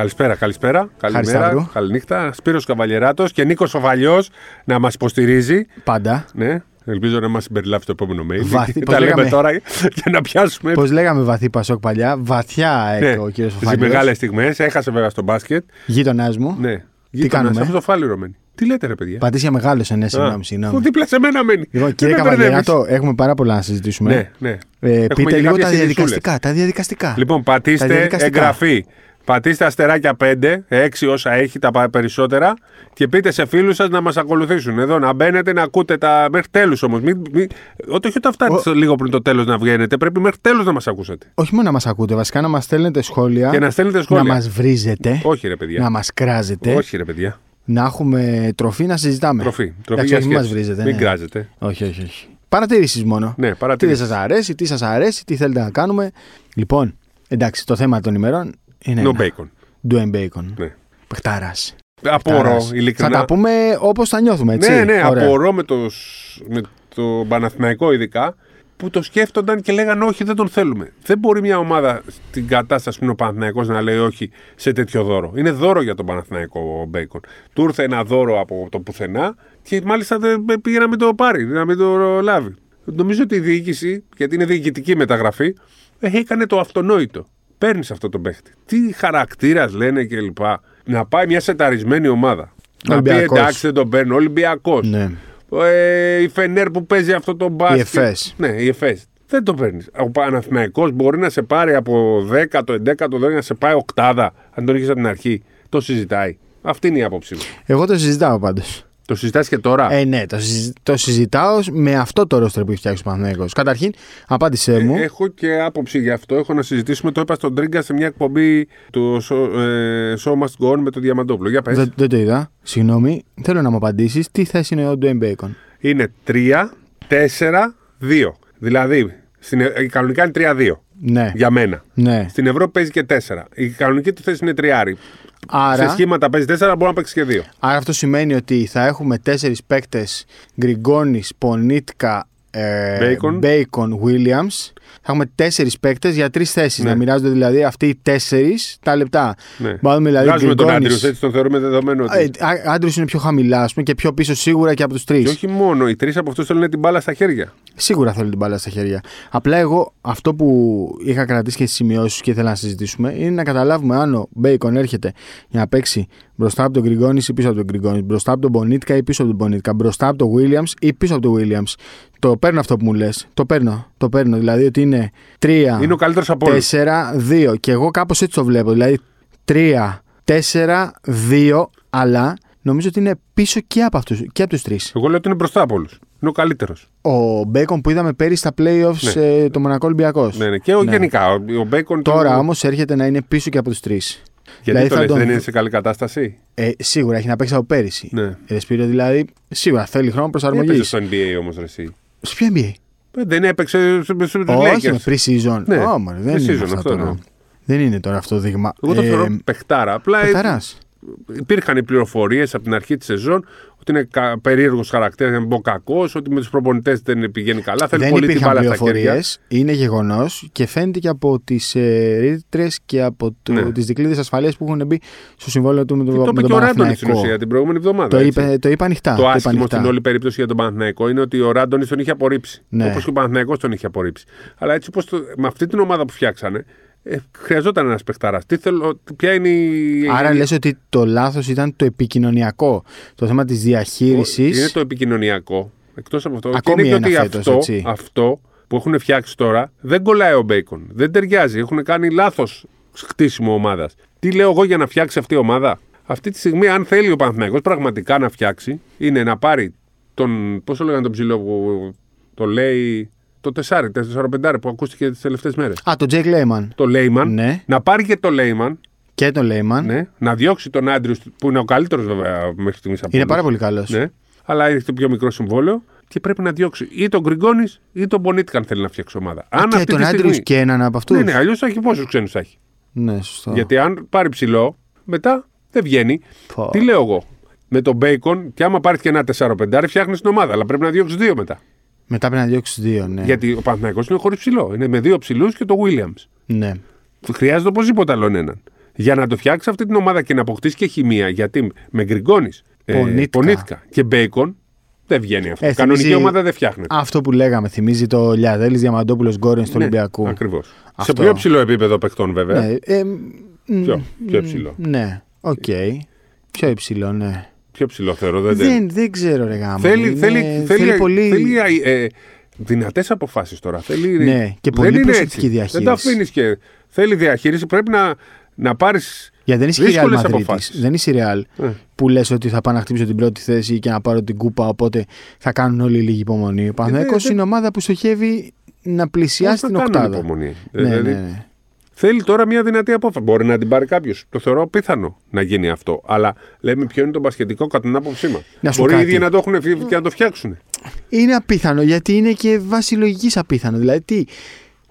Καλησπέρα, καλησπέρα. Καλημέρα, Σταύρου. καληνύχτα. Σπύρος Καβαλιεράτος και Νίκος Οφαλιός να μας υποστηρίζει. Πάντα. Ναι, ελπίζω να μας συμπεριλάβει στο επόμενο mail. Βαθύ, πώς Τα λέμε λέγαμε. τώρα για να πιάσουμε Πώς λέγαμε βαθύ Πασόκ παλιά, βαθιά ναι, έκανε ο κύριος στις Φοφάλιο. μεγάλες στιγμές. Έχασε βέβαια στο μπάσκετ. Γείτονάς μου. Ναι. Τι κάνουμε; Αυτό το φάληρο μένει. Τι λέτε ρε παιδιά; Πατήσια μεγάλος, ναι, Α, συγγνώμη. συγγνώμη. αφού δίπλα σε μένα μένει. Λοιπόν, Δεν κύριε με μπερδεύεις. Καβαλιεράτο, έχουμε πάρα πολλά να συζητήσουμε. Ναι, ναι. Ε, Έχουμε πείτε και λίγο κάποιες τα ειδισούλες. διαδικαστικά. Τα διαδικαστικά. Λοιπόν, Τα πατήστε διαδικαστικά. εγγραφή. Πατήστε αστεράκια 5, 6 όσα έχει, τα πα- περισσότερα και πείτε σε φίλους σας να μας ακολουθήσουν. Εδώ να μπαίνετε να ακούτε τα. Μέχρι τέλους όμως. Μην, μην... Ό, όχι όταν φτάνετε λίγο πριν το τέλος να βγαίνετε, πρέπει μέχρι τέλους να μας ακούσετε. Όχι μόνο να μας ακούτε, βασικά να μας στέλνετε σχόλια. Και να στέλνετε σχόλια. Να μας βρίζετε. Όχι, ρε παιδιά. Να μας κράζετε. Όχι, ρε παιδιά. Να έχουμε τροφή να συζητάμε. Τροφή. Τροφή Εντάξει, για όχι, μην μας σχέσεις. βρίζετε. Μην ναι. κράζετε. Όχι, όχι, όχι. Παρατηρήσεις μόνο. Ναι, Τι δεν παρατηρήσεις. σας αρέσει, τι σας αρέσει, τι θέλετε να κάνουμε. Λοιπόν, εντάξει, το θέμα των ημερών είναι. No ένα. bacon. Dwayne Bacon. Ναι. Παιχτάρας. Απορώ, Θα ειλικρινά. τα πούμε όπως τα νιώθουμε, έτσι. Ναι, ναι, Ωραία. απορώ με το, σ- με το Παναθηναϊκό ειδικά που το σκέφτονταν και λέγανε όχι, δεν τον θέλουμε. Δεν μπορεί μια ομάδα στην κατάσταση που είναι ο Παναθηναϊκός να λέει όχι σε τέτοιο δώρο. Είναι δώρο για τον Παναθηναϊκό ο Μπέικον. Του ήρθε ένα δώρο από το πουθενά και μάλιστα δεν πήγε να μην το πάρει, να μην το λάβει. Νομίζω ότι η διοίκηση, γιατί είναι διοικητική μεταγραφή, ε, έκανε το αυτονόητο. Παίρνεις αυτό το παίχτη. Τι χαρακτήρας λένε κλπ. Να πάει μια σεταρισμένη ομάδα. Να πει Ολυμπιακός. εντάξει δεν τον παίρνω. Ολυμπιακός. Ναι. Ε, η Φενέρ που παίζει αυτό το μπάσκετ. Εφές. Ναι, η Εφές. Δεν το παίρνεις. Ο Παναθηναϊκός μπορεί να σε πάρει από 10ο, 11ο, 12 να σε πάει οκτάδα, αν τον είχε από την αρχή. Το συζητάει. Αυτή είναι η άποψή μου. Εγώ το συζητάω πάντως. Το συζητάς και τώρα; Ε, ναι, το, συζη- το συζητάω με αυτό το ρόστρο που έχει φτιάξει ο Παναθηναϊκός. Καταρχήν, απάντησέ μου. Ε, Έχω και άποψη γι' αυτό. Έχω να συζητήσουμε. Το είπα στον Τρίγκα σε μια εκπομπή του Show, ε, show Must Go On με τον Διαμαντόπουλο. Για πες. δεν, δεν το είδα. Συγγνώμη. Θέλω να μου απαντήσεις τι θέση είναι ο Dwayne Bacon. Είναι 3, 4, 2. Δηλαδή, στην, ε, κανονικά είναι 3-2. Ναι. Για μένα. ναι. Στην Ευρώπη παίζει και 4. Η κανονική του θέση είναι τριάρι. Σε Άρα, σχήματα παίζει 4, μπορεί να παίξει και 2. άρα αυτό σημαίνει ότι θα έχουμε τέσσερις παίκτες Γκριγκόνης, Πονίτκα, ε, Bacon. Bacon, Williams. Θα έχουμε τέσσερις παίκτες για τρεις θέσεις. Ναι. Να μοιράζονται δηλαδή αυτοί οι τέσσερις τα λεπτά. Ναι. Βάλουμε δηλαδή Βγάζουμε τον Γκριγκόνης- Άντριους, έτσι τον θεωρούμε δεδομένο. Ότι... Ε, Άντρου είναι πιο χαμηλά ας πούμε, και πιο πίσω σίγουρα και από τους τρεις. Και όχι μόνο, οι τρεις από αυτούς θέλουν την μπάλα στα χέρια. Σίγουρα θέλω την μπάλα στα χέρια. Απλά εγώ αυτό που είχα κρατήσει και στι σημειώσεις και ήθελα να συζητήσουμε είναι να καταλάβουμε αν ο Μπέικον έρχεται για να παίξει μπροστά από τον Γκριγκόνης ή πίσω από τον Γκριγκόνης, μπροστά από τον Μπονίτκα ή πίσω από τον Μπονίτκα, μπροστά από τον Williams ή πίσω από τον Williams. Το παίρνω αυτό που μου λες. Το παίρνω. Το παίρνω. Δηλαδή ότι είναι 3, Είναι ο καλύτερος από όλους. 4, 2. Και εγώ κάπως έτσι το βλέπω. Δηλαδή 3, 4, 2, αλλά νομίζω ότι είναι πίσω και από, αυτούς, και από τους τρεις. Εγώ λέω ότι είναι μπροστά από όλους. Είναι ο καλύτερος. Ο Μπέικον που είδαμε πέρυσι στα playoffs Ναι. ε, το Μονακό Ολυμπιακός. Ναι, ναι. Και ο, Ναι. γενικά. Ο, ο Μπέικον. Τώρα του- όμως έρχεται να είναι πίσω και από τους τρεις. Γιατί δηλαδή το θα λες, τον- δεν είναι σε καλή κατάσταση; Ε, σίγουρα έχει να παίξει από πέρυσι. Ναι. Ε, Σπύρο, δηλαδή, σίγουρα θέλει χρόνο προσαρμογή. Έπαιζε στο NBA όμως, εσύ. Σε ποιο NBA. Ε, Δεν έπαιξε στου Όχι, Lakers. με pre-season. Ναι, Ω, μωρέ, δεν pre-season είναι αυτό, αυτό, τώρα. ναι. Δεν είναι τώρα αυτό το δείγμα. Εγώ το Ε, θεωρώ παιχτάρα. Απλά ε, παιχταράς. υπήρχαν οι πληροφορίες από την αρχή της σεζόν ότι είναι κα... περίεργος χαρακτήρας, να μην πω κακός, ότι με τους προπονητές δεν πηγαίνει καλά. Θέλει Δεν πολύ την υπήρχαν μπάλα στα χέρια. πληροφορίες. Είναι γεγονός και φαίνεται και από τις ε, ρήτρες και από το, Ναι. τις δικλείδες ασφαλείας που έχουν μπει στο συμβόλαιο του με, το, Και το με είπε τον και ο Ράντονι στην Παναθηναϊκό. ουσία την προηγούμενη εβδομάδα. Το, έτσι. είπε, το είπα ανοιχτά. Το είπα άσχημο ανοιχτά. στην όλη περίπτωση για τον Παναθηναϊκό είναι ότι ο Ράντονι τον είχε απορρίψει. Ναι. Όπως και ο Παναθηναϊκός τον είχε απορρίψει. Αλλά έτσι όπως το, με αυτή την ομάδα που φτιάξανε, ε, χρειαζόταν ένας παιχταρά. Τι θέλω, ποια είναι η. Άρα η- λες ότι το λάθος ήταν το επικοινωνιακό. Το θέμα της Είναι διαχείρισης. το επικοινωνιακό. Εκτός από αυτό. Ακόμη και είναι και ένα ότι φέτος, αυτό, έτσι. αυτό που έχουν φτιάξει τώρα δεν κολλάει ο Μπέικον. Δεν ταιριάζει. Έχουν κάνει λάθος χτίσιμο ομάδας. Τι λέω εγώ για να φτιάξει αυτή η ομάδα; Αυτή τη στιγμή, αν θέλει ο Παναθηναϊκός πραγματικά να φτιάξει, είναι να πάρει τον. Πώς το λέγανε τον ψηλό που το λέει; Το 4, 4-5 που ακούστηκε τις τελευταίες μέρες. Α, το Jake Lehman. Το Λέιμαν. Ναι. Να πάρει και το Λέιμαν. Και το Lehman. Ναι, να διώξει τον Άντριου που είναι ο καλύτερος βέβαια μέχρι στιγμής από Είναι όλους. πάρα πολύ καλός. Ναι, αλλά έχει το πιο μικρό συμβόλαιο και πρέπει να διώξει ή τον Γκριγκόνης ή τον Πονίτκα αν θέλει να φτιάξει ομάδα. Α, και τον Άντριου και έναν από αυτούς. Ναι, ναι, αλλιώς θα έχει πόσους ξένους θα έχει. Ναι, σωστό. Γιατί αν πάρει ψηλό, μετά δεν βγαίνει. Πω. Τι λέω εγώ; Με τον Μπέικον, και άμα πάρεις και ένα 4-5, φτιάχνεις την ομάδα. Αλλά πρέπει να διώξεις δύο μετά. Μετά πρέπει να διώξει δύο, ναι. Γιατί ο Παναθηναϊκός είναι χωρίς ψηλό. Είναι με δύο ψηλούς και το Williams. Ναι. Χρειάζεται οπωσδήποτε άλλον έναν. Για να το φτιάξει αυτή την ομάδα και να αποκτήσει και χημεία. Γιατί με Γκριγκόνης, Πονίτκα. και Μπέικον δεν βγαίνει αυτό. Ε, Κανονική θυμίζει- ομάδα δεν φτιάχνεται. Αυτό που λέγαμε, θυμίζει το Λιαδέλης Διαμαντόπουλος Γκόρεν του Ολυμπιακού. Ακριβώς. Σε Αυτό. πιο ψηλό επίπεδο παιχτών, βέβαια. Ναι, ε, μ, Πιο- πιο μ, υψηλό. Ναι, οκ. Πιο υψηλό, ναι. Πιο ψηλό θεωρώ. Δεν, Δεν, δεν ξέρω, ρε γαμώ. Θέλει, Είναι- θέλει, θέλει, πολύ. θέλει ε, δυνατές αποφάσεις τώρα. Θέλει, Ναι, και δεν πολύ είναι προσεκτική έτσι. διαχείριση. Δεν τα αφήνεις και. Θέλει διαχείριση. Πρέπει να, να πάρεις. Γιατί δεν είσαι Real δύσκολες Madrid. αποφάσεις. Δεν είσαι Real Ε. που λες ότι θα πάω να χτυπήσω την πρώτη θέση και να πάρω την κούπα. Οπότε θα κάνουν όλοι λίγη υπομονή. Ο Παναθηναϊκός Ε, δεν- είναι ομάδα που στοχεύει να πλησιάσει την οκτάδα. υπομονή. Ναι, δηλαδή, ναι, ναι. Θέλει τώρα μια δυνατή απόφαση. Μπορεί να την πάρει κάποιος. Το θεωρώ πιθανό να γίνει αυτό. Αλλά λέμε ποιο είναι το μπασχετικό κατά την άποψή μας. Να σου Μπορεί οι κάτι. ίδιοι να το έχουν φύγει και να το φτιάξουν. Είναι απίθανο γιατί είναι και βάση λογική απίθανο. Δηλαδή, τι,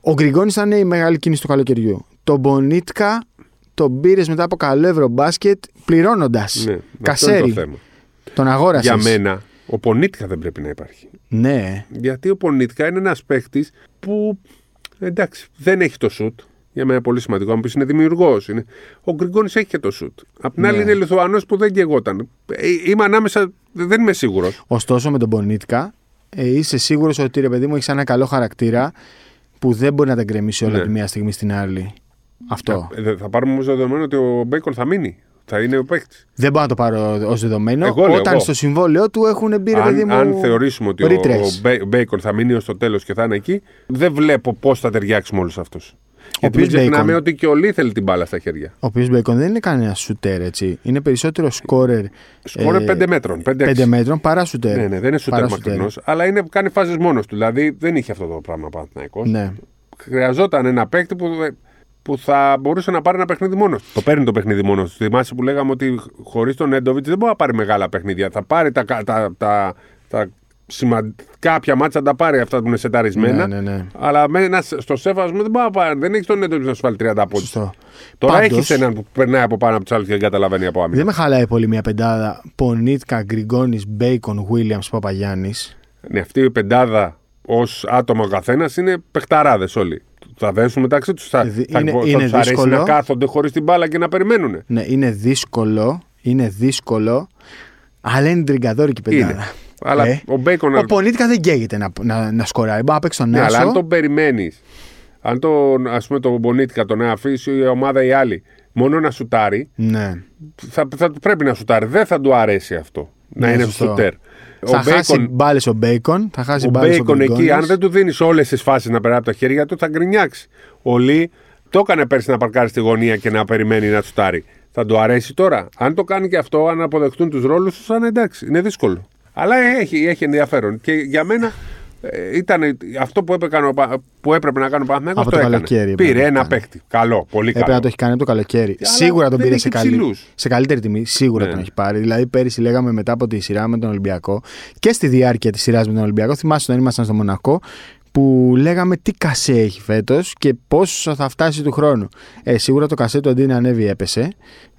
ο Γκριγκόνης ήταν η μεγάλη κίνηση του καλοκαιριού. Το Μπονίτκα τον πήρε μετά από καλό ευρωμπάσκετ πληρώνοντας. Ναι, αυτό είναι Κασέρι. το θέμα. Τον αγόρασες. Για μένα, ο Πονίτικα δεν πρέπει να υπάρχει. Ναι. Γιατί ο Πονίτικα είναι ένας παίχτη που εντάξει, δεν έχει το σουτ. Για μένα πολύ σημαντικό. Αν πεις είναι δημιουργός. Είναι... Ο Γκριγκόνης έχει και το σουτ. Απ' την άλλη Ναι. είναι Λιθουανός που δεν καιγόταν. Ε, Είμαι ανάμεσα, δεν είμαι σίγουρος. Ωστόσο με τον Μπονίτκα ε, είσαι σίγουρος ότι ρε παιδί μου έχεις ένα καλό χαρακτήρα που δεν μπορεί να τα γκρεμίσει όλα Ναι. τη μία στιγμή στην άλλη. Αυτό. Θα, θα πάρουμε όμως δεδομένο ότι ο Μπέικον θα μείνει. Θα είναι ο παίχτη. Δεν μπορώ να το πάρω ως δεδομένο. Εγώ λέω, όταν εγώ. στο συμβόλαιό του έχουν μπει ρε παιδί Αν, μου. αν θεωρήσουμε ότι ο, ρήτρες. ο Μπέ- Μπέικον θα μείνει ως το τέλος και θα είναι εκεί, δεν βλέπω πώς θα ταιριάξει με όλους αυτούς. Γιατί μην οποίος ξεχνάμε Bacon- ότι και ο Λί θέλει την μπάλα στα χέρια. Ο οποίος Μπέικον δεν είναι κανένα σουτέρ, έτσι. Είναι περισσότερο σκόρερ. Σκόρε 5 μέτρων. 5 5 μέτρων παρά σουτέρ. Ναι, ναι, δεν είναι σούτερ Παρά μακρινός, αλλά είναι, κάνει φάσεις μόνος του. Δηλαδή δεν είχε αυτό το πράγμα ο Παναθηναϊκός. Ναι. Χρειαζόταν ένα παίκτη που, που θα μπορούσε να πάρει ένα παιχνίδι μόνος του. Το παίρνει το παιχνίδι μόνος του. Θυμάσαι που λέγαμε ότι χωρίς τον Έντοβιτ δεν μπορεί να πάρει μεγάλα παιχνίδια. Θα πάρει τα, τα, τα, τα, τα σημα... κάποια μάτσα τα πάρει αυτά που είναι σεταρισμένα. Ναι, ναι, ναι. Αλλά με ένα, στο σέβασμο δεν μπορεί να πάρει. Δεν έχει τον Έντοβιτ να σου βάλει 30 πόντους. Σωστό. Τώρα Πάντως- έχεις έναν που περνάει από πάνω από τους άλλους και δεν καταλαβαίνει από άμυνα. Δεν με χαλάει πολύ μια πεντάδα. Πονίτκα, Γκριγκόνης, Μπέικον, Βίλιαμς, Παπαγιάννης. Ναι, αυτή η πεντάδα ως άτομα ο καθένας είναι παιχταράδες όλοι. Θα δέσουν μεταξύ τους. Θα, Δι- θα, είναι- θα είναι τους αρέσει δύσκολο. να κάθονται χωρίς την μπάλα και να περιμένουν. Ναι, είναι δύσκολο. Είναι δύσκολο. Αλλά είναι τριγκαδόρικη πεντάδα. Είναι. Αλλά Ε. ο Μπέικον. Ο Πονίτκα δεν καίγεται να, να, να σκοράει. Μπορεί να παίξει τον ναι, αλλά Άσο. αν τον περιμένεις, αν τον, ας πούμε, τον Πονίτκα τον αφήσει η ομάδα ή άλλη μόνο να σουτάρει, Ναι. θα, θα, πρέπει να σουτάρει. Δεν θα του αρέσει αυτό. Να Ναι, είναι σωστό. σουτέρ. Θα ο χάσει Μπέικον, μπάλες ο Μπέικον. Θα χάσει ο μπάλες ο Μπέικον εκεί, Γκριγκόνης. αν δεν του δίνεις όλες τις φάσεις να περάσει από τα χέρια του, θα γκρινιάξει. Ο Λί το έκανε πέρσι να παρκάρει στη γωνία και να περιμένει να σουτάρει. Θα του αρέσει τώρα. Αν το κάνει και αυτό, αν αποδεχτούν τους ρόλους τους, θα είναι εντάξει. Είναι δύσκολο. Αλλά έχει, έχει ενδιαφέρον. Και για μένα ε, ήταν αυτό που έπρεπε, ο Πα- που έπρεπε να κάνει ο Παναθηναϊκός Από το, το έκανε. καλοκαίρι έπρεπε Πήρε να ένα κάνει. παίχτη. Καλό, πολύ Έπρεπε καλό. να το έχει κάνει από το καλοκαίρι. Αλλά σίγουρα τον δεν πήρε έχει σε, καλή, ψηλούς. σε καλύτερη τιμή. Σίγουρα Ναι. τον έχει πάρει. Δηλαδή, πέρυσι λέγαμε μετά από τη σειρά με τον Ολυμπιακό και στη διάρκεια της σειράς με τον Ολυμπιακό. Θυμάσαι όταν ήμασταν στο Μονακό που λέγαμε τι κασέ έχει φέτος και πόσο θα φτάσει του χρόνου. Ε, σίγουρα το κασέ του αντί να ανέβει έπεσε.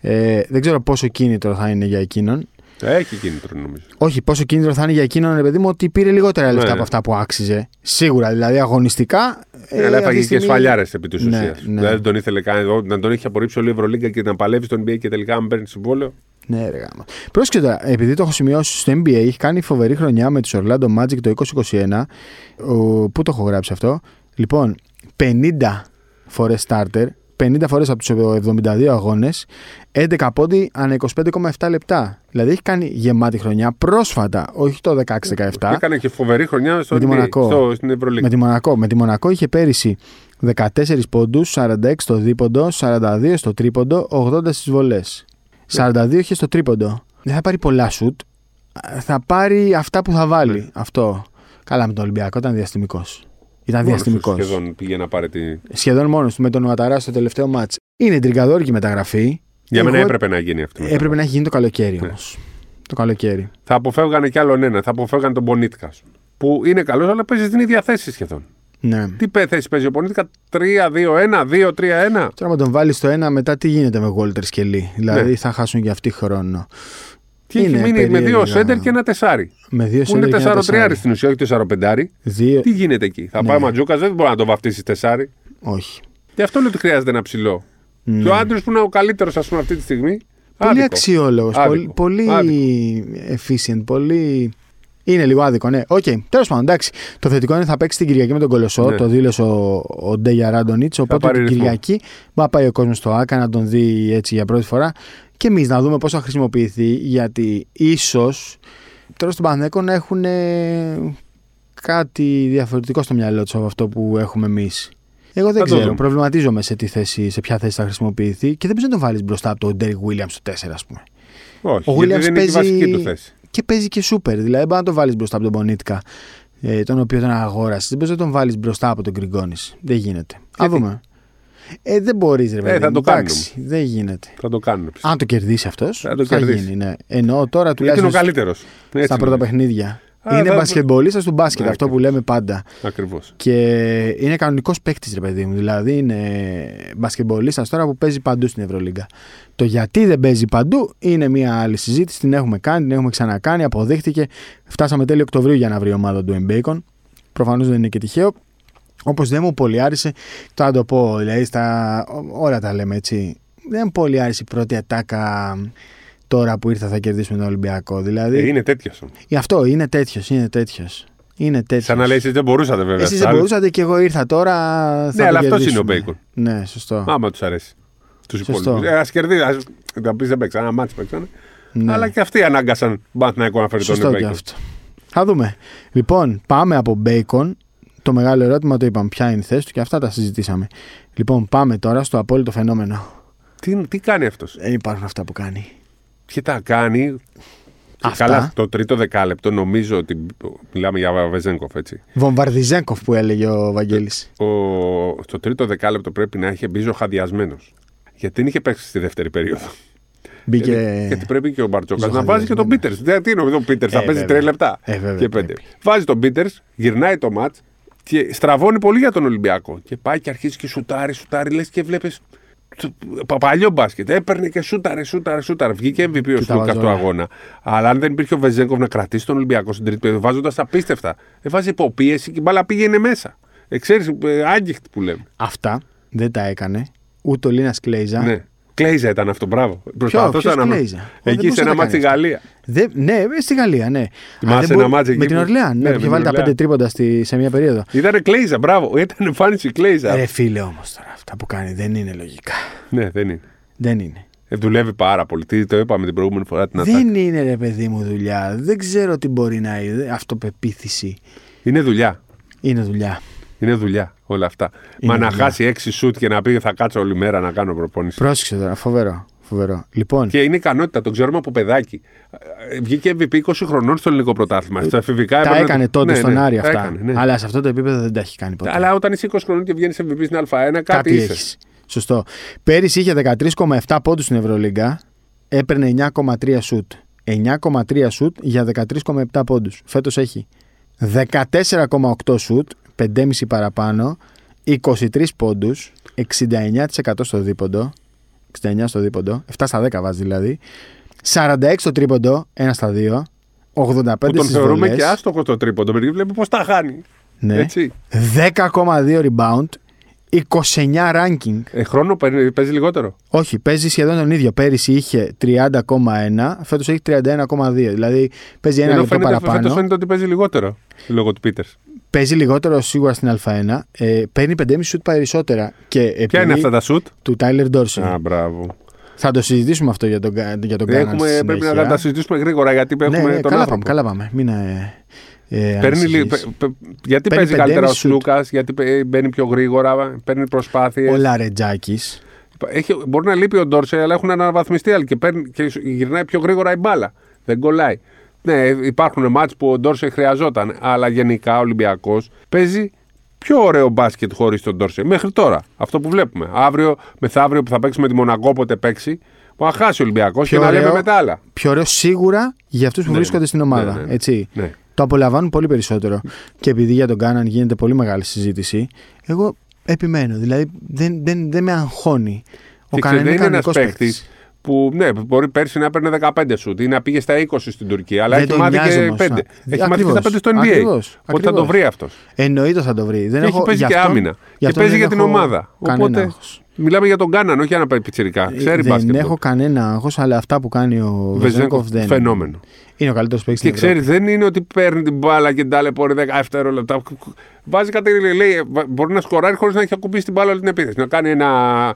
Ε, δεν ξέρω πόσο κίνητρο θα είναι για εκείνον. Έχει κίνητρο νομίζω. Όχι, πόσο κίνητρο θα είναι για εκείνον, ρε παιδί μου, ότι πήρε λιγότερα λεφτά Ναι. από αυτά που άξιζε. Σίγουρα, δηλαδή αγωνιστικά. Ε, αλλά αυτή έφαγε τη και στιγμή- σφαλιάρες επί της Ναι, ουσίας. ναι. Δηλαδή δεν τον ήθελε καν εδώ, να τον είχε απορρίψει όλη η Ευρωλίγκα και να παλεύει στον NBA και τελικά αν παίρνει συμβόλαιο. Ναι, ρε γάμα. Πρόσεχε τώρα, επειδή το έχω σημειώσει στο NBA, έχει κάνει φοβερή χρονιά με τους Orlando Magic το 2021. Ο, πού το έχω γράψει αυτό; Λοιπόν, 50 φορές starter, 50 φορές από τους 72 αγώνες, 11 πόντι ανά 25,7 λεπτά. Δηλαδή έχει κάνει γεμάτη χρονιά πρόσφατα, όχι το 16-17. Έκανε και φοβερή χρονιά στο Με τη NBA, Μονακό. στο, στην Ευρωλίγκα. Με τη Μονακό. Με τη Μονακό είχε πέρυσι 14 πόντους, 46 στο δίποντο, 42 στο τρίποντο, 80 στις βολές. 42 είχε στο τρίποντο. Δεν θα πάρει πολλά σουτ. Θα πάρει αυτά που θα βάλει. Αυτό. Καλά με τον Ολυμπιακό, ήταν διαστημικός. Ήταν Μόνος του διαστημικό. Σχεδόν πήγε να πάρει τη. Σχεδόν μόνος του με τον Ουαταρά στο τελευταίο μάτς. Είναι τριγκαδόρικη μεταγραφή. Για μένα Εγώ- έπρεπε να γίνει αυτή. η Έπρεπε μεταγραφή. να έχει γίνει το καλοκαίρι Ναι. όμως. Το καλοκαίρι. Θα αποφεύγανε κι άλλον ένα. Θα αποφεύγανε τον Πονίτικα. Που είναι καλός, αλλά παίζει στην ίδια θέση σχεδόν. Ναι. Τι πέ- θέση παίζει ο Πονίτικα, 3-2-1, 2-3-1. Τώρα με τον βάλεις στο ένα, μετά τι γίνεται με Walter και Lee; Δηλαδή Ναι. θα χάσουν και αυτοί χρόνο. Και έχει Είναι μείνει με δύο περίεργα. σέντερ και ένα τεσάρι. Με δύο Που είναι σέντερ και ένα 4-3 τεσάρι. στην ουσία, όχι 4-5. Δύο... Τι γίνεται εκεί; Θα Ναι. πάει ο Ματζούκα, δεν μπορεί να το βαφτίσει τεσάρι. Όχι. Γι' αυτό λέω ότι χρειάζεται ένα ψηλό. Ναι. Και ο Άντρου που είναι ο καλύτερος, ας πούμε, αυτή τη στιγμή. Πολύ άδικο. αξιόλογος. Πολύ, Άδικο. πολύ Άδικο. efficient. Πολύ. Είναι λίγο άδικο, ναι. Οκ, τέλος πάντων, εντάξει. Το θετικό είναι ότι θα παίξει την Κυριακή με τον Κολοσσό. Ναι. Το δήλωσε ο, ο Ντέγιαν Ράντονιτς. Οπότε πάρει την ρυθμό. Κυριακή μπορεί να πάει ο κόσμος στο ΟΑΚΑ να τον δει έτσι για πρώτη φορά. Και εμείς να δούμε πώς θα χρησιμοποιηθεί. Γιατί ίσως τώρα στον Πανέκο να έχουν ε, κάτι διαφορετικό στο μυαλό τους από αυτό που έχουμε εμείς. Εγώ δεν Θα το ξέρω. δούμε. Προβληματίζομαι σε, τι θέση, σε ποια θέση θα χρησιμοποιηθεί και δεν μπορεί να τον βάλεις μπροστά από τον Ντέρικ Βίλιαμ στο 4, ας πούμε. Όχι, Ο γιατί Williams δεν είναι και η παίζει- βασική του θέση. Και παίζει και σούπερ. Δηλαδή, δεν μπορεί να τον βάλεις μπροστά από τον Πονίτκα, ε, τον οποίο τον αγόρασες. Δεν μπορεί να τον βάλεις μπροστά από τον Γκριγκόνη. Δεν γίνεται. Α Γιατί; δούμε. Ε, δεν μπορείς, ρε παιδί. θα μου. το κάνουν Εντάξει, Δεν γίνεται. Θα το κάνουν. πιστεύω. Αν το κερδίσει αυτός, Θα το θα κερδίσει. γίνει. Ναι. Ενώ τώρα Γιατί είναι ο τουλάχιστον καλύτερος. στα πρώτα παιχνίδια. Α, είναι θα- μπασκετμπολίστα του μπάσκετ, Ναι, αυτό που ακριβώς. λέμε πάντα. Ακριβώς. Και είναι κανονικός παίκτης, ρε παιδί μου. Δηλαδή είναι μπασκετμπολίστας τώρα που παίζει παντού στην Ευρωλίγκα. Το γιατί δεν παίζει παντού είναι μια άλλη συζήτηση. Την έχουμε κάνει, την έχουμε ξανακάνει, αποδείχτηκε. Φτάσαμε τέλειο Οκτωβρίου για να βρει η ομάδα του Bacon. Προφανώς δεν είναι και τυχαίο. Όπως δεν μου πολύ άρεσε, το να το πω, δηλαδή στα, όλα τα λέμε έτσι. Δεν μου πολύ άρεσε η πρώτη ατάκα τώρα που ήρθα θα κερδίσουμε τον Ολυμπιακό. Δηλαδή, Ε, είναι τέτοιος. αυτό είναι τέτοιος, είναι τέτοιος. Είναι τέτοιος. Σαν να λέει εσείς δεν μπορούσατε βέβαια. Εσείς Στα δεν άλλα- μπορούσατε και εγώ ήρθα τώρα. Θα Ναι, το αλλά αυτός είναι ο κερδίσουμε. Μπέικον. Ναι, σωστό. Άμα τους αρέσει. Τους Σωστό. υπόλοιπους. Α κερδίσει. ας- Θα πεις δεν παίξανε. Ένα μάτσο παίξανε. ναι. Αλλά και αυτοί ανάγκασαν τον Παναθηναϊκό να φέρει τον σωστό και Μπέικον. αυτό. Θα δούμε. Λοιπόν, πάμε από Bacon. Το μεγάλο ερώτημα το είπαμε. Ποια είναι η θέση του και αυτά τα συζητήσαμε. Λοιπόν, πάμε τώρα στο απόλυτο φαινόμενο. Τι, τι κάνει αυτός; Δεν υπάρχουν αυτά που κάνει. Και τα κάνει. Αυτά. Καλά, το τρίτο δεκάλεπτο νομίζω ότι. Μιλάμε για Βεζέγκοφ, έτσι. Βομβαρδιζέγκοφ που έλεγε ο Βαγγέλης. Ο, στο τρίτο δεκάλεπτο πρέπει να είχε μπει ζωχαδιασμένο. Γιατί δεν είχε παίξει στη δεύτερη περίοδο. Μπήκε. Γιατί, γιατί πρέπει και ο Μπαρτσόκα να ζωχαδιασμένος. βάζει και τον Πίτερς. Τι είναι ο Πίτερς, θα Ε, παίζει βέβαια. τρία λεπτά Ε, βέβαια, και πέντε. πρέπει. Βάζει τον Πίτερς, γυρνάει το ματ και στραβώνει πολύ για τον Ολυμπιακό. Και πάει και αρχίζει και σουτάρει, σουτάρει, λες και βλέπεις. Παλιό μπάσκετ. Έπαιρνε και σούταρε, σούταρε, σούταρε. Βγήκε MVP ο τα Σλούκα βάζω του όλα. αγώνα. Αλλά αν δεν υπήρχε ο Βεζέγκοφ να κρατήσει τον Ολυμπιακό στην τρίτη περίοδο, βάζοντας απίστευτα. Έβαζε υποπίεση και η μπάλα πήγαινε μέσα. Ε, ξέρεις, ε, άγγιχτη που λέμε. Αυτά δεν τα έκανε ούτε ο Λίνας Κλέιζα. Ναι. Κλέιζα ήταν αυτό, μπράβο. Προσπαθούσα ποιος να. Κλέιζα; Ο, δεν Εκεί μπορούσε σε να ένα τα μάτι στη κάνει Γαλλία. Δεν- ναι, ε, στη Γαλλία, ναι. Θυμάσαι Α, δεν ένα μπο- μάτς εκεί Με την που- Ορλεάν, ναι, Ναι, που με είχε την βάλει τα Ορλεάν. πέντε τρίποντα στη, σε μια περίοδο. Ήταν Κλέιζα, μπράβο. Ήταν εμφάνιση Κλέιζα. Ρε φίλε όμως τώρα, αυτά που κάνει δεν είναι λογικά. Ναι, δεν είναι. Δεν είναι. Ε, δουλεύει πάρα πολύ. Τι το είπαμε την προηγούμενη φορά την ατάκα. Δεν είναι ρε παιδί μου δουλειά. Δεν ξέρω τι μπορεί να είναι. Αυτοπεποίθηση. Είναι δουλειά. Είναι δουλειά. Είναι δουλειά όλα αυτά. Είναι Μα να δουλειά. χάσει έξι σουτ και να πει θα κάτσω όλη μέρα να κάνω προπόνηση. Πρόσεξε τώρα, φοβερό. φοβερό. Λοιπόν, Και είναι ικανότητα, το ξέρουμε από παιδάκι. Ε, Βγήκε MVP 20 χρονών στο ελληνικό πρωτάθλημα. Στα εφηβικά τα έπαιρνε- έκανε τότε Ναι, στον ναι, Άρη τα αυτά. έκανε, ναι. Αλλά σε αυτό το επίπεδο δεν τα έχει κάνει ποτέ. Αλλά όταν είσαι 20 χρονών και βγαίνεις MVP στην Α1, κάτι, Κάτι είσαι. έχεις. Σωστό. Πέρυσι είχε 13,7 πόντους στην Ευρωλίγκα. Έπαιρνε 9,3 σουτ. 9,3 σουτ για 13,7 πόντους. Φέτος έχει 14,8 σουτ, 5,5 παραπάνω, 23 πόντους, 69% στο δίποντο. 69 στο δίποντο, 7 στα 10 βάζει δηλαδή. 46 στο τρίποντο, 1 στα 2. 85 Που τον στις θεωρούμε βολές. και άστοχο το τρίποντο. Μερικοί βλέπει πώς τα χάνει. Ναι. Έτσι. 10,2 rebound, 29 ranking. Ε, χρόνο παίρνει- παίζει λιγότερο. Όχι, παίζει σχεδόν τον ίδιο. Πέρυσι είχε 30,1, φέτος έχει 31,2. Δηλαδή παίζει ένα Ενώ λεπτό φαίνεται, παραπάνω. φέτος φαίνεται ότι παίζει λιγότερο λόγω του Πίτερς. Παίζει λιγότερο σίγουρα στην Α1. Ε, παίρνει 5,5 σουτ περισσότερα. Και Ποια επειδή είναι αυτά τα σουτ; του Τάιλερ Ντόρσι. Α, μπράβο. Θα το συζητήσουμε αυτό για τον, Κα- για τον Κάναν Έχουμε, στη πρέπει να συνέχεια. τα συζητήσουμε γρήγορα γιατί ναι, έχουμε ναι, τον καλά άνθρωπο. πάμε, καλά πάμε. Μην, ε, ε, Παίρνει, λι- ανησυχείς. πε- πε- γιατί Παίρνει παίζει καλύτερα ο 5,5 σουτ. Σλούκας, γιατί παι- μπαίνει πιο γρήγορα, παίρνει προσπάθειες. Ο Λαρετζάκη. Έχει, μπορεί να λείπει ο Ντόρσε, αλλά έχουν αναβαθμιστεί άλλοι και, παίρνει, και γυρνάει πιο γρήγορα η μπάλα. Δεν κολλάει. Ναι, υπάρχουν μάτς που ο Ντόρσε χρειαζόταν, αλλά γενικά ο Ολυμπιακός παίζει πιο ωραίο μπάσκετ χωρίς τον Ντόρσε. Μέχρι τώρα. Αυτό που βλέπουμε. Αύριο, μεθαύριο που θα παίξει με τη Μονακό, όποτε παίξει, που θα χάσει ο Ολυμπιακός και Πιο να λέμε ωραίο. μετά άλλα. Πιο ωραίο σίγουρα για αυτούς που Ναι, βρίσκονται στην ομάδα. ναι, ναι. Έτσι. Ναι. Το απολαμβάνουν πολύ περισσότερο. Και επειδή για τον Κάναν γίνεται πολύ μεγάλη συζήτηση, εγώ επιμένω. Δηλαδή δεν, δεν, δεν με αγχώνει. Ο Και Κάναν ξέρεις, είναι δεν είναι ένας κανονικός παίκτης παίκτης. που ναι, μπορεί πέρσι να έπαιρνε 15 σουτ ή να πήγε στα 20 στην Τουρκία, αλλά Δεν έχει τον μάθει νοιάζει και όμως. 5. Α, Έχει μάθει και ακριβώς, στα 5 στο NBA. ακριβώς, Οπότε θα το ακριβώς. βρει αυτός. Εννοείται θα το βρει. Δεν Και έχει έχω, παίζει γι' και αυτό- άμυνα. γι' Και αυτό παίζει δεν για την έχω ομάδα. κανένα Οπότε- άγχος. Μιλάμε για τον Κάναν, όχι για να πάει πιτσυρικά. Ξέρει Ε, δεν μπάσκετ. έχω κανένα άγχος, αλλά αυτά που κάνει ο Βεζέγκοφ Βεζέγκοφ δεν φαινόμενο. είναι ο καλύτερος παίκτης Και στην Ευρώπη. ξέρει, δεν είναι ότι παίρνει την μπάλα και την ταλαιπωρεί 17 λεπτά. Βάζει κάτι, λέει, μπορεί να σκοράρει χωρίς να έχει ακουμπήσει την μπάλα όλη την επίθεση. Να κάνει ένα ε,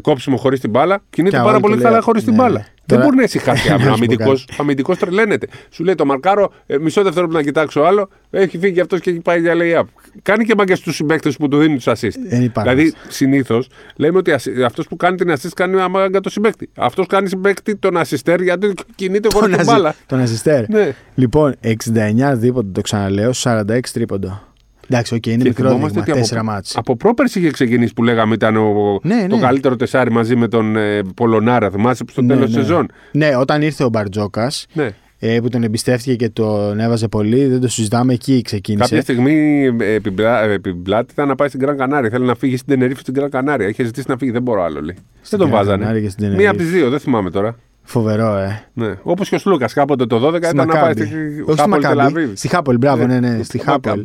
κόψιμο χωρίς την μπάλα. Κινείται Και πάρα όλοι πολύ του καλά λέει, χωρίς την ναι, μπάλα. ναι. Δεν Τώρα- μπορεί να ησυχάσει Να σου πω αμυντικό. κάτι. Αμυντικός τρελαίνεται. Σου λέει το μαρκάρο, ε, μισό δευτερόλεπτο να κοιτάξω άλλο. Έχει φύγει αυτός και έχει πάει για lay-up. Κάνει και μαγκε στους συμπαίκτες που του δίνουν τους assist. Δεν υπάρχει. Δηλαδή, συνήθως λέμε ότι αυτός που κάνει την assist κάνει αμάγκα το συμπαίκτη. Αυτός κάνει συμπαίκτη τον assisteur γιατί κινείται χωρίς την Τον μπάλα. αζι- Τον Αζιστέρ. Ναι. Λοιπόν, 69 δίποντο, το ξαναλέω, 46 τρίποντο. Εντάξει, οκ, είναι Και μικρό θυμόμαστε δείγμα, ότι 4 από, μάτς. από πρόπερση είχε ξεκινήσει που λέγαμε ήταν ο, Ναι, το ναι. καλύτερο τεσάρι μαζί με τον ε, Πολωνάρα. Θυμάσαι στο Ναι, τέλος τη ναι. σεζόν; Ναι, όταν ήρθε ο Μπαρτζόκας, Ναι. ε, που τον εμπιστεύτηκε και τον έβαζε πολύ, δεν το συζητάμε, εκεί ξεκίνησε. Κάποια στιγμή ε, επιπλά, ε, επιπλάτη ήταν να πάει στην Γκραν Κανάρια. Θέλει να φύγει στην Τενερίφη στην Γκραν Κανάρια. Είχε ζητήσει να φύγει, δεν μπορώ άλλο. Λέει. δεν τον Γκραν βάζανε. Κανάρια και στην Μία Τενερίφη. από τις δύο, δεν θυμάμαι τώρα. Φοβερό, ε. Ναι. Όπως και ο Σλούκας κάποτε το 12 Στη ήταν να πάει Μακάμπι. στη Όχι στη Χάπολ Μακάμπι. Τελαβίβ. Στη Χάπολ, μπράβο, ναι, ναι. Ναι, Στη στη Χάπολ.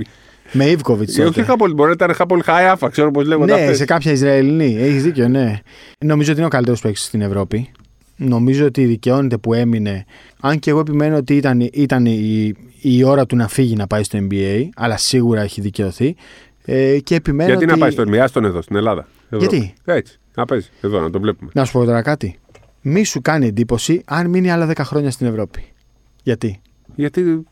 Μακάμπι. Με Ιβκοβιτς. Ε, όχι Χάπολ, μπορεί να ήταν Χάπολ Χάιάφα, ξέρω πώς λέγονται Ναι, αυτές. σε κάποια Ισραηλινή. Έχεις δίκιο, ναι. Νομίζω ότι είναι ο καλύτερος παίκτης στην Ευρώπη. Νομίζω ότι δικαιώνεται που έμεινε. Αν και εγώ επιμένω ότι ήταν, ήταν η, η ώρα του να φύγει να πάει στο NBA, αλλά σίγουρα έχει δικαιωθεί. Ε, και επιμένω Γιατί ότι... να πάει στο NBA, τον εδώ, στην Ελλάδα. Εδώ. Γιατί; Έτσι, να παίζει, εδώ, να το βλέπουμε. Να σου πω τώρα κάτι. Μη σου κάνει εντύπωση αν μείνει άλλα 10 χρόνια στην Ευρώπη. Γιατί; Γιατί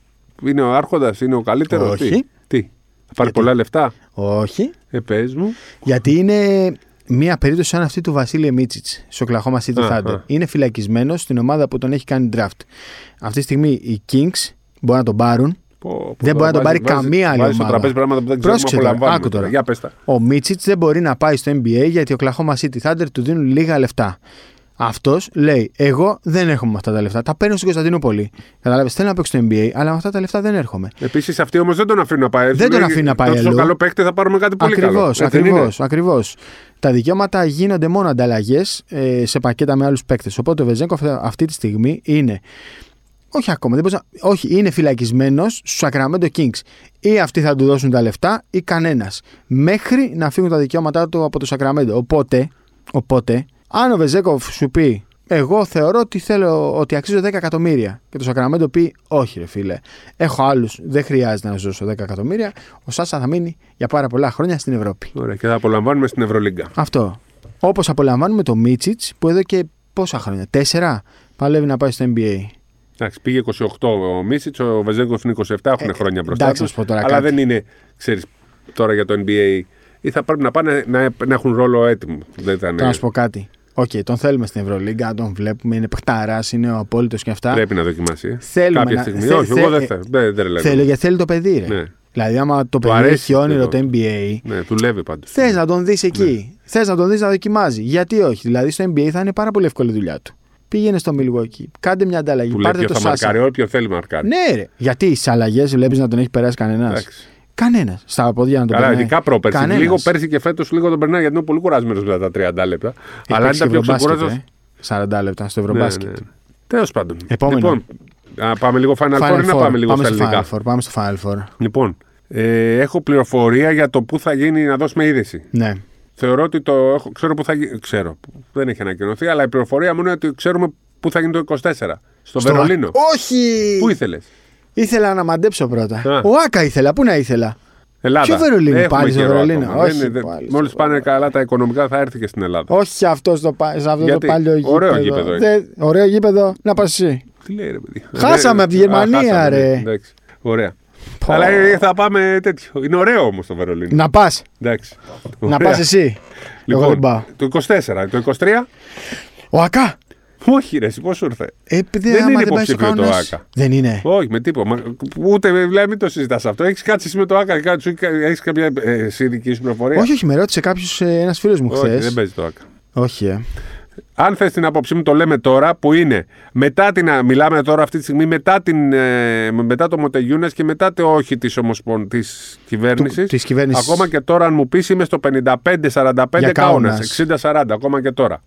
είναι ο Άρχοντας, είναι ο καλύτερος. Όχι. Τι, τι, θα πάρει Γιατί; πολλά λεφτά; Όχι. Ε, πες μου. Γιατί είναι μια περίπτωση σαν αυτή του Βασίλη Μίτσιτς στο Oklahoma City Α, Thunder. α. Είναι φυλακισμένος στην ομάδα που τον έχει κάνει draft. Αυτή τη στιγμή οι Kings μπορεί να τον πάρουν. Πω, πω, Δεν μπορεί να τον βάζει- πάρει βάζει- καμία άλλη βάζει στο ομάδα. τραπέζι πράγματα που δεν ξέρουμε Πρόσεξε να τώρα, απολαμβάνουμε. άκου τώρα. Για πες τα. Ο Μίτσιτς δεν μπορεί να πάει στο NBA γιατί ο Oklahoma City Thunder του δίνουν λίγα λεφτά. Αυτός λέει: Εγώ δεν έρχομαι με αυτά τα λεφτά. Τα παίρνω στην Κωνσταντινούπολη. Κατάλαβε, θέλω να παίξω στο NBA, αλλά με αυτά τα λεφτά δεν έρχομαι. Επίσης αυτοί όμως δεν τον αφήνουν να πάει. Δεν τον Λέει, αφήνει να πάει τόσο αλλού. καλό παίκτη θα πάρουμε κάτι πολύ Ακριβώς, καλό. Έτσι δεν ακριβώ, είναι; ακριβώς. Τα δικαιώματα γίνονται μόνο ανταλλαγές ε, σε πακέτα με άλλους παίκτες. Οπότε ο Βεζέγκοφ αυτή τη στιγμή είναι. Όχι ακόμα, δεν μπορείς να- όχι, είναι φυλακισμένος στους Sacramento Kings. Ή αυτοί θα του δώσουν τα λεφτά ή κανένας. Μέχρι να φύγουν τα δικαιώματά του από το Sacramento. Οπότε, οπότε αν ο Βεζέκοφ σου πει εγώ θεωρώ ότι θέλω ότι αξίζω 10 εκατομμύρια. Και το Sacramento πει: Όχι, ρε φίλε. Έχω άλλους. Δεν χρειάζεται να σου δώσω 10 εκατομμύρια. Ο Σάσα θα μείνει για πάρα πολλά χρόνια στην Ευρώπη. Ωραία, και θα απολαμβάνουμε στην Ευρωλίγκα. Αυτό. Όπως απολαμβάνουμε το Μίτσιτς που εδώ και πόσα χρόνια, τέσσερα, παλεύει να πάει στο NBA. Εντάξει, πήγε 28 ο Μίσιτς, ο Βεζένκοφ είναι 27, έχουν Ε, χρόνια μπροστά. εντάξει, τους, να σου πω τώρα αλλά κάτι. δεν είναι, ξέρεις, τώρα για το NBA. Ή θα πρέπει να πάνε να, να έχουν ρόλο έτοιμο. Δεν ήταν, Τώρα να σου πω κάτι. Οκ, τον θέλουμε στην Ευρωλίγκα, τον βλέπουμε, είναι παιχταράς, είναι ο απόλυτος και αυτά. Πρέπει να δοκιμάσει. ε. Θέλουμε Κάποια να- στιγμή. θε- Όχι, θε- εγώ δεν θέλω. Δεν, δεν λέω. Θέλω γιατί θέλει το παιδί, ρε. Ναι. Δηλαδή, άμα το παιδί αρέσει έχει όνειρο εδώ. το NBA, Ναι, δουλεύει πάντως. θες να τον δεις εκεί. Ναι. Θες να τον δεις να δοκιμάζει. Γιατί όχι; Δηλαδή, στο NBA θα είναι πάρα πολύ εύκολη η δουλειά του. Πήγαινε στο Milwaukee, κάντε μια ανταλλαγή, Που λέει πάρτε ποιος το θα Σάσα. μαρκάρει, όποιο θέλει μαρκάρει. Ναι, ρε. Γιατί στι αλλαγέ βλέπεις να τον έχει περάσει κανένας; Εντάξει. Κανένας. Στα πόδια να τον Καλά, περνάει. ειδικά πρόπερση. Κανένας. Λίγο πέρσι και φέτος λίγο τον περνάει γιατί είναι πολύ κουρασμένος μετά τα 30 λεπτά. Έχει Αλλά αν παίξει ήταν πιο Ευρωμπάσκετ, ξεκουράζο. ε. 40 λεπτά στο Ναι, Ευρωμπάσκετ. ναι. Τέλος πάντων. Επόμενο. Λοιπόν, α, πάμε λίγο Final, Final Four ή να Four. πάμε λίγο στα στο ελληνικά; Final Four. Πάμε στο Final Four. Λοιπόν, ε, έχω πληροφορία για το πού θα γίνει να δώσουμε είδηση. Ναι. Θεωρώ ότι το έχω, ξέρω πού θα γίνει. Ξέρω. Δεν έχει ανακοινωθεί, αλλά η πληροφορία μου είναι ότι ξέρουμε πού θα γίνει το 24. Στο, Στο- Βερολίνο. Όχι! Πού ήθελες; Ήθελα να μαντέψω πρώτα. Α. Ο Άκα ήθελα. Πού να ήθελα; Ελλάδα. Ποιο Βερολίνο, Έχουμε πάλι στο καιρό Βερολίνο; ακόμα. Όχι, Δεν είναι- πάλι Μόλις στο πάνε καλά τα οικονομικά θα έρθει και στην Ελλάδα. Όχι αυτός στο, πα- σε αυτό Γιατί; το παλιό γήπεδο. Ωραίο γήπεδο είναι. Δεν- ωραίο γήπεδο. Να πας εσύ. Τι λέει ρε παιδί. Χάσαμε Ε, από τη α, Γερμανία, χάσαμε, ρε. ναι, Εντάξει. Ωραία. Πω. Αλλά ε, θα πάμε τέτοιο. Είναι ωραίο όμως το Βερολίνο. Να πας. Εντάξει. Να Ωραία. πα εσύ. Εγώ δεν Λοιπόν, πάω. το 24. Το 23. Ο Ακά. Όχι, ρε, πώς σου ήρθε; Ε, επειδή Δεν άμα είναι δεν πάει στο υποψήφιο το κανόνας- Άκα. Δεν είναι. Όχι, με τίποτα. Μα, ούτε δηλαδή, μην το συζητάς αυτό. Έχεις κάτσει εσύ με το ΑΚΑ και έχεις κάποια ε, εσύ δική σου πληροφορία. Όχι, όχι, με ρώτησε κάποιος, ένας φίλος μου Όχι, χθες. δεν παίζει το ΑΚΑ. Όχι, ε. Αν θες την άποψή μου, το λέμε τώρα που είναι μετά την. Μιλάμε τώρα αυτή τη στιγμή μετά, την, ε, μετά το Μοτεγιούνε και μετά το όχι της ομοσπον... της κυβέρνησης. Του- της κυβέρνησης. Ακόμα και τώρα, αν μου πεις, είμαι στο 55-45 Για κάουνα. Κάουνας. 60-40, ακόμα και τώρα.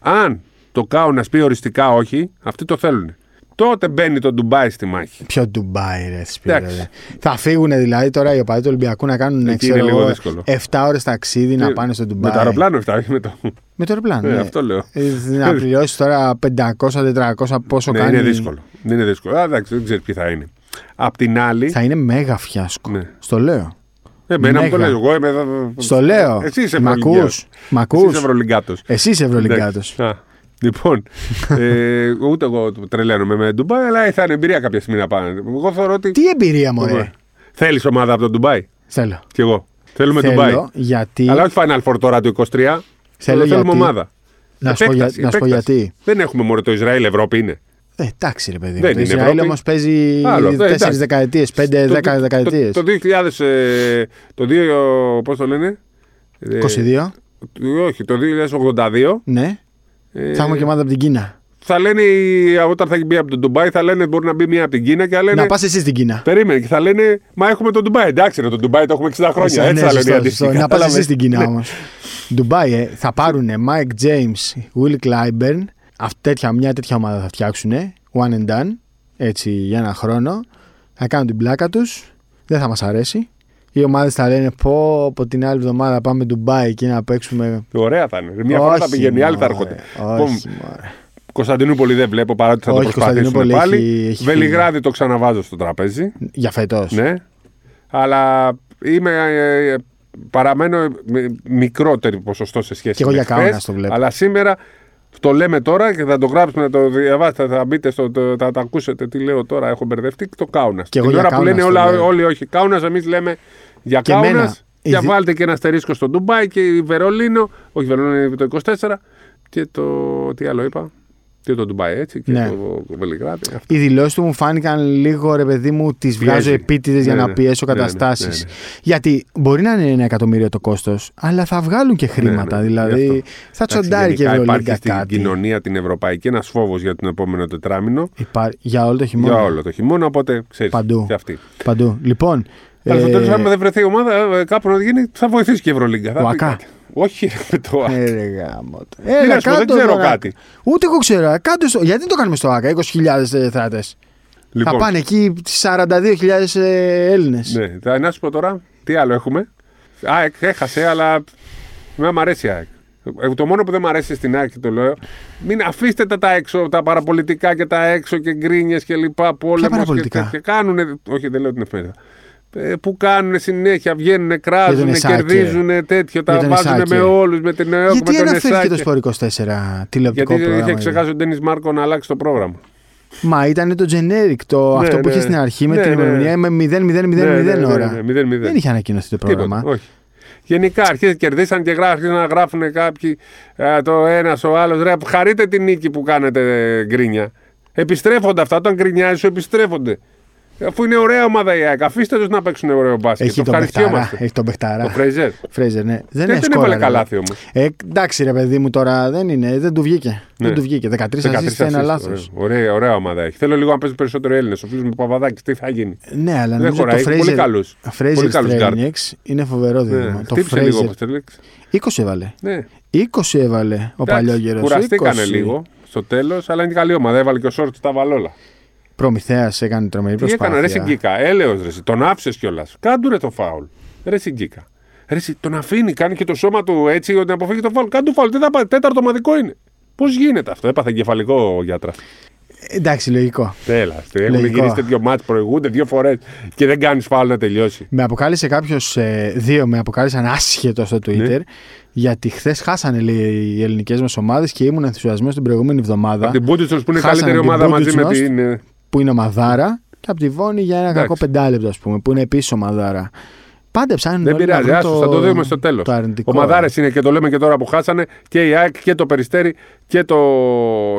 Αν το κάουνα πει οριστικά όχι, αυτοί το θέλουν. τότε μπαίνει το Ντουμπάι στη μάχη. Ποιο Ντουμπάι, ρε Σπύρο, Εντάξει. ρε. Θα φύγουν δηλαδή τώρα οι οπαδοί του Ολυμπιακού να κάνουν Εκεί ξέρω, είναι λίγο εγώ, δύσκολο. 7 ώρες ταξίδι να Ε, πάνε στο Με Ντουμπάι. το αεροπλάνο αυτά, όχι με το. Με το αεροπλάνο. Ε, ναι. αυτό λέω. Ε, να πληρώσεις τώρα 500-400 πόσο Ναι, κάνει. είναι δύσκολο. Δεν είναι δύσκολο. Α, εντάξει, δεν ξέρεις ποιοι θα είναι. Απ' την άλλη. Θα είναι μέγα φιάσκο. Ναι. Στο λέω. Ε, εμένα μου το Μέγα. λέει. Εγώ είμαι εδώ. Στο λέω. Εσύ είσαι Μ' Ευρωλυγκιός. ακούς; Μ' Εσύ ακούς; είσαι Ευρωλυγκάτο. Εσύ είσαι Ευρωλυγκάτο. Λοιπόν, ε, ούτε εγώ τρελαίνομαι με Ντουμπάι, αλλά θα είναι εμπειρία κάποια στιγμή να πάνε. Εγώ θεωρώ ότι. Τι εμπειρία μου, ρε. Θέλεις ομάδα από το Ντουμπάι; Θέλω. Κι εγώ. Θέλουμε Ντουμπάι. Θέλω γιατί. Αλλά όχι Final Four τώρα το 23. Θέλω Θέλουμε γιατί- ομάδα. Να σου πω, για- Επέκταση, να σου πω επέκταση. γιατί. Δεν έχουμε μόνο το Ισραήλ, Ευρώπη είναι. Ε, εντάξει, ρε παιδί. μου. Δεν Το είναι Ισραήλ Ευρώπη. όμως παίζει Άλλο, ε, 4 εντάξει. δεκαετίες, 5-10 Το- δεκαετίες. Το, το 2000. ε, το 2. Πώς το λένε; Ε, 22. το- όχι, το 2082. Ναι. Ε, Θα έχουμε και ομάδα από την Κίνα. Θα λένε οι- όταν θα μπει από το Ντουμπάι, θα λένε μπορεί να μπει μία από την Κίνα και θα λένε. Να πας εσύ στην Κίνα. Περίμενε και θα λένε Μα έχουμε τον Ντουμπάι. Εντάξει, ρε, τον Ντουμπάι το έχουμε 60 χρόνια. Ναι, Έτσι θα λένε οι σωστό, αντίστοιχοι. σωστό. Να πας Κατάλαβες. εσύ στην Κίνα Ναι. όμως. Ντουμπάι, ε, θα πάρουν Mike James, Will Clyburn. Αυτή, τέτοια, μια τέτοια ομάδα θα φτιάξουν. One and done. Έτσι για ένα χρόνο. Θα κάνουν την πλάκα τους. Δεν θα μας αρέσει. Οι ομάδες θα λένε πω από την άλλη εβδομάδα πάμε Ντουμπάι και να παίξουμε. Ωραία θα είναι. Μία φορά θα Όχι, πηγαίνει, η άλλη θα μωρέ, έρχονται. Λοιπόν, Όχι, μωρέ. Κωνσταντινούπολη δεν βλέπω παρά ότι θα Όχι, το προσπαθήσουν Κωνσταντινούπολη πάλι. έχει- έχει Βελιγράδι το ξαναβάζω στο τραπέζι. Για φέτος. Ναι. Αλλά είμαι. ε, παραμένω με μικρότερη ποσοστό σε σχέση Κι εγώ με για χθες. Κάουνας το βλέπω. Αλλά σήμερα το λέμε τώρα και θα το γράψουμε, θα το διαβάσετε, θα μπείτε στο. το- θα το ακούσετε τι λέω τώρα. Έχω μπερδευτεί το Κάουνας. Κι εγώ Την για ώρα που Κάουνας λένε το όλα, λέω. όλοι όχι Κάουνας, εμείς λέμε για Και Κάουνας. εμένα, Για η δι- βάλτε και ένα αστερίσκο στο Ντουμπάι και η Βερολίνο. Όχι, Βερολίνο είναι το 24. Και το. Τι άλλο είπα; Και το Ντουμπάι έτσι. Και Ναι. το Βελιγράδι. Αυτό. Οι δηλώσεις του μου φάνηκαν λίγο ρε παιδί μου, τις βγάζω Πιέζει. επίτηδες για Ναι, να ναι. πιέσω Ναι, ναι, καταστάσεις. ναι, ναι. Γιατί μπορεί να είναι ένα εκατομμύριο το κόστος, αλλά θα βγάλουν και χρήματα. Ναι, ναι, γι' δηλαδή αυτό. θα Εντάξει, τσοντάρει και η γενικά Ευρωλίγκα Υπάρχει στην κάτι. κοινωνία την ευρωπαϊκή ένας φόβος για τον επόμενο τετράμινο. Υπά- Για όλο το χειμώνα. Για όλο το χειμώνα, οπότε ξέρεις. Παντού. Και αυτή. Παντού. Λοιπόν. Αλλά στο ε, τέλος, αν δεν βρεθεί η ομάδα ε, κάπου να γίνει, θα βοηθήσει και η Ευρωλίγκα. Θα Ο πει ΑΚΑ. κάτι. Όχι, ρε, με το ΑΚΑ. ε, ρε γάμο το. Τι Έλα, να σου πω, δεν κάτω ξέρω τώρα. κάτι. Ούτε εγώ ξέρω. Κάτω στο... Γιατί το κάνουμε στο ΑΚΑ, 20.000 θέατε. Λοιπόν, Θα πάνε εκεί 42.000 Έλληνες. ναι, θα να σου πω τώρα, τι άλλο έχουμε. ΑΕΚ έχασε, αλλά με μ' αρέσει η ΑΕΚ. Ε, Το μόνο που δεν μ' αρέσει στην ΑΕΚ και το λέω, μην αφήστε τα, τα έξω, τα παραπολιτικά και τα έξω και γκρίνιες και λοιπά. Πόλεμος και παραπολιτικά; τέτοια. Κάνουνε, όχι δεν λέω την εφημερίδα. Ε, Που κάνουν συνέχεια, βγαίνουν, κράζουν, Εσάκε. κερδίζουν τέτοιο, τα Για τον βάζουν Εσάκε. με όλους, με την ΕΟΚ, Γιατί με τον αναφέρθηκε Εσάκε. το Σπορ 24 τηλεοπτικό Γιατί πρόγραμμα. είχε ξεχάσει ο Ντένις Μάρκο να αλλάξει το πρόγραμμα. Μα ήταν το generic, το, Ναι, αυτό που ναι. είχε στην αρχή με Ναι, την ναι. ημερομηνία με 0-0-0-0 ώρα. Ναι, ναι, ναι, 0-0. Δεν είχε ανακοινωθεί το πρόγραμμα. Τίποτα, όχι. Γενικά αρχίζει κερδίσαν και γρά- αρχίζουν να γράφουν κάποιοι ε, το ένας ο άλλος. Ρε, χαρείτε την νίκη που κάνετε ε, γκρίνια. Επιστρέφονται αυτά. Όταν γκρινιάζει, σου επιστρέφονται. Αφού είναι ωραία ομάδα η ΑΕΚ, αφήστε τους να παίξουν ωραίο μπάσκετ. Έχει το τον Μπεχταρά. ευχαριστιόμαστε. Έχει τον Μπεχταρά. Το Φρέιζερ. Φρέιζερ, ναι. Δεν Δεν είναι τον σκόρα, έβαλε ρε. καλάθι όμως; Ε, εντάξει, ρε παιδί μου τώρα δεν είναι. Δεν του βγήκε. Δεν του βγήκε. 13 assist είναι λάθος. Ωραία, ωραία ομάδα έχει. Θέλω λίγο να παίζουν περισσότερο Έλληνες. Ο φίλος μου Παπαδάκης, τι θα γίνει; Ναι, αλλά Δεν νομίζω το χωράει, έχει πολύ Fraser, καλούς. Fraser Πολύ καλούς guard. Strelnieks είναι φοβερό Ναι. δίδυμο. Το Χτύπησε λίγο ο Fraser. Παστελέξ. 20 έβαλε. Ναι. 20 έβαλε ο παλιόγερο. Κουραστήκανε λίγο στο τέλος, αλλά είναι καλή ομάδα. Έβαλε και ο Σόρτς τα βαλόλα. Προμηθέας έκανε τρομερή Τι έκανε, ρε προσπάθεια. Σιγκίκα. Έλεος ρε, εσύ, τον άφησες κιόλας. Κάντου ρε το φάουλ. Ρε Σιγκίκα. Ρε, εσύ, τον αφήνει, κάνει και το σώμα του έτσι ότι να αποφύγει το φάουλ. Κάντου φάουλ, τι θα πάει, τέταρτο ομαδικό είναι. Πώς γίνεται αυτό, έπαθε εγκεφαλικό ο γιατράς. Εντάξει, λογικό. Τέλα. Έχουν Λογικό. γυρίσει τέτοιο μάτς, προηγούνται δύο φορές και δεν κάνεις φάουλ να τελειώσει. Με αποκάλυψε κάποιος, δύο με αποκάλυψαν άσχετο στο Twitter, Ναι. γιατί χθες χάσανε λέει, οι ελληνικές μας ομάδες και ήμουν ενθουσιασμένος την προηγούμενη εβδομάδα. Από την Μπούντιστρος που είναι η Χάσανε καλύτερη την ομάδα μαζί με Μπούντιστρος. την. Ε, που είναι ομαδάρα, και από τη Βόνη για ένα Εντάξει. κακό πεντάλεπτο, ας πούμε, που είναι επίσης ομαδάρα. Πάντεψαν Δεν όλοι να πειράζει, βρουν άσου, θα το δούμε στο τέλος. Το αρνητικό. Ο Μαδάρε είναι και το λέμε και τώρα που χάσανε και η ΑΕΚ και το Περιστέρι και, το...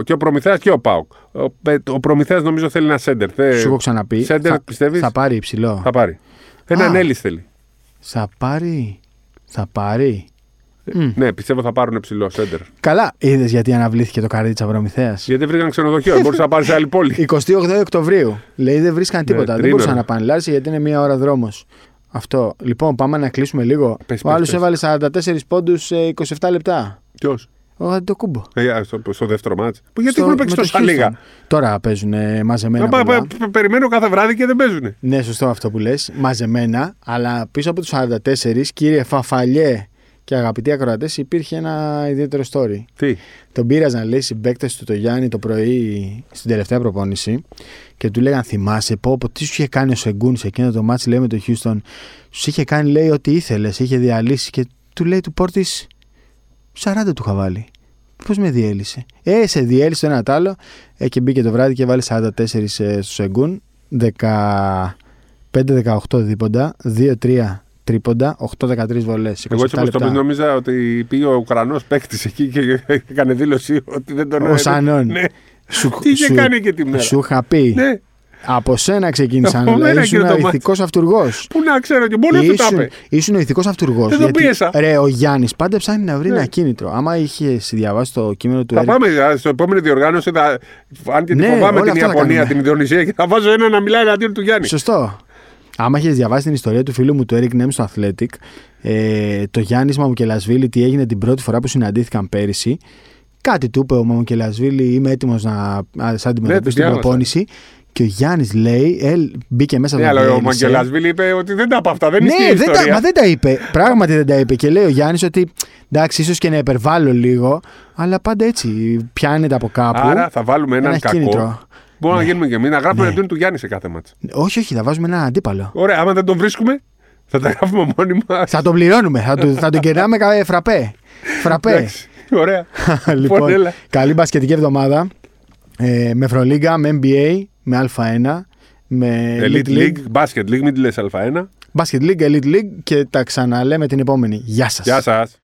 και ο Προμηθέας και ο Πάουκ. Ο, Πε- ο Προμηθέας νομίζω θέλει ένα σέντερ. Θε... Σου έχω ξαναπεί. Σέντερ, θα, πιστεύεις; θα πάρει υψηλό. Θα πάρει. Έναν Α. Έλλης θέλει. Θα πάρει. Θα πάρει. Μμ. Ναι, πιστεύω θα πάρουν ψηλό σέντερ. Καλά, είδες γιατί αναβλήθηκε το καρδί τη Προμηθέα. Γιατί βρήκαν ξενοδοχείο, δεν μπορούσε να πάρει σε άλλη πόλη. 28 Οκτωβρίου. Λέει δεν βρίσκαν τίποτα. δεν Ναι, τρίμηνο. μπορούσαν να πάνε. Λάρισε γιατί είναι μία ώρα δρόμος. Αυτό. Λοιπόν, πάμε να κλείσουμε λίγο. Πες, Ο άλλος πες, έβαλε 44 πόντους σε 27 λεπτά. Ποιος; Ο Αντιτοκούμπο. Ε, στο, στο δεύτερο μάτς. Που γιατί Στο- έχουν παίξει με το τόσα λίγα; Houston. Τώρα παίζουν μαζεμένα. Να πα- πολλά. πα- Περιμένω κάθε βράδυ και δεν παίζουν. Ναι, σωστό αυτό που λες. Μαζεμένα, αλλά πίσω από τους 44, κύριε Φαφαλιέ και αγαπητοί ακροατές, υπήρχε ένα ιδιαίτερο story. Τι; Τον πήραζαν, λέει, συμπαίκτες του το Γιάννη το πρωί στην τελευταία προπόνηση και του λέγαν Θυμάσαι, πω, πω τι σου είχε κάνει ο Σεγκούν σε εκείνο το μάτι, λέει με το Houston; Σου είχε κάνει, λέει, ό,τι ήθελες, είχε διαλύσει και του λέει του Πόρτη 40 του είχα βάλει. Πώς με διέλυσε; Ε, σε διέλυσε το ένα τ' άλλο. Ε, και μπήκε το βράδυ και βάλει 44 ε, στο Σεγκούν. 15-18 δίποντα. 2-3 τρίποντα. 8-13 βολές. Εγώ έτσι όπω το πει, νόμιζα ότι πήγε ο Ουκρανός παίκτης εκεί και έκανε δήλωση ότι δεν τον Ο Σανών. Ναι. Σου, Τι είχε κάνει και τη μέρα; Σου είχα πει. Ναι. Από σένα ξεκίνησαν. Από μένα λέει, κύριε ήσουν ο Τωμάτση. ηθικός αυτούργος. Πού να ξέρω και μόνο του τα Ήσουν, είπε. ήσουν ο ηθικός αυτούργος. Δεν τον πίεσα. Ρε, ο Γιάννης πάντα ψάχνει να βρει Ναι. ένα κίνητρο. Άμα είχες διαβάσει το κείμενο του Θα Eric πάμε α, στο επόμενη διοργάνωση. Θα, αν και τη Ναι, φοβάμαι όλα την αυτά θα Ιαπωνία, κάνουμε. την Ινδονησία και θα βάζω ένα να μιλάει εναντίον του Γιάννη. Σωστό. Άμα είχε διαβάσει την ιστορία του φίλου μου του Eric Nem στο Athletic, ε, το Γιάννη Μαμουκελασβίλη τι έγινε την πρώτη φορά που συναντήθηκαν πέρυσι. Κάτι του είπε ο Μαμουκελασβίλη, είμαι έτοιμος να α, σ' αντιμετωπίσω Ναι, την διάβασα. προπόνηση. Και ο Γιάννης λέει, ε, μπήκε μέσα Ναι, τον αλλά ο διέλυσε. Μαγκελασβίλη είπε ότι δεν τα είπε αυτά. Δεν Ναι, ισχύει η δεν τα, ιστορία. μα δεν τα είπε. Πράγματι δεν τα είπε. Και λέει ο Γιάννης ότι εντάξει, ίσως και να υπερβάλλω λίγο, αλλά πάντα έτσι πιάνεται από κάπου. Άρα θα βάλουμε έναν ένα κακό. κίνητρο. Μπορούμε να γίνουμε και εμείς να γράφουμε Ναι. εναντίον του Γιάννη σε κάθε μάτσα. Όχι, όχι, θα βάζουμε έναν αντίπαλο. Ωραία, άμα δεν τον βρίσκουμε, θα τα γράφουμε μόνοι μας. θα τον πληρώνουμε, θα, του, θα τον κερνάμε κα- φραπέ. Φραπέ. Ωραία. λοιπόν, έλα. καλή μπασκετική εβδομάδα. Ε, με Ευρωλίγκα, με NBA, με Α1, με Elite League, Basket League, μην τη λες Α1. Basket League, Elite League και τα ξαναλέμε την επόμενη. Γεια σας. Γεια σας.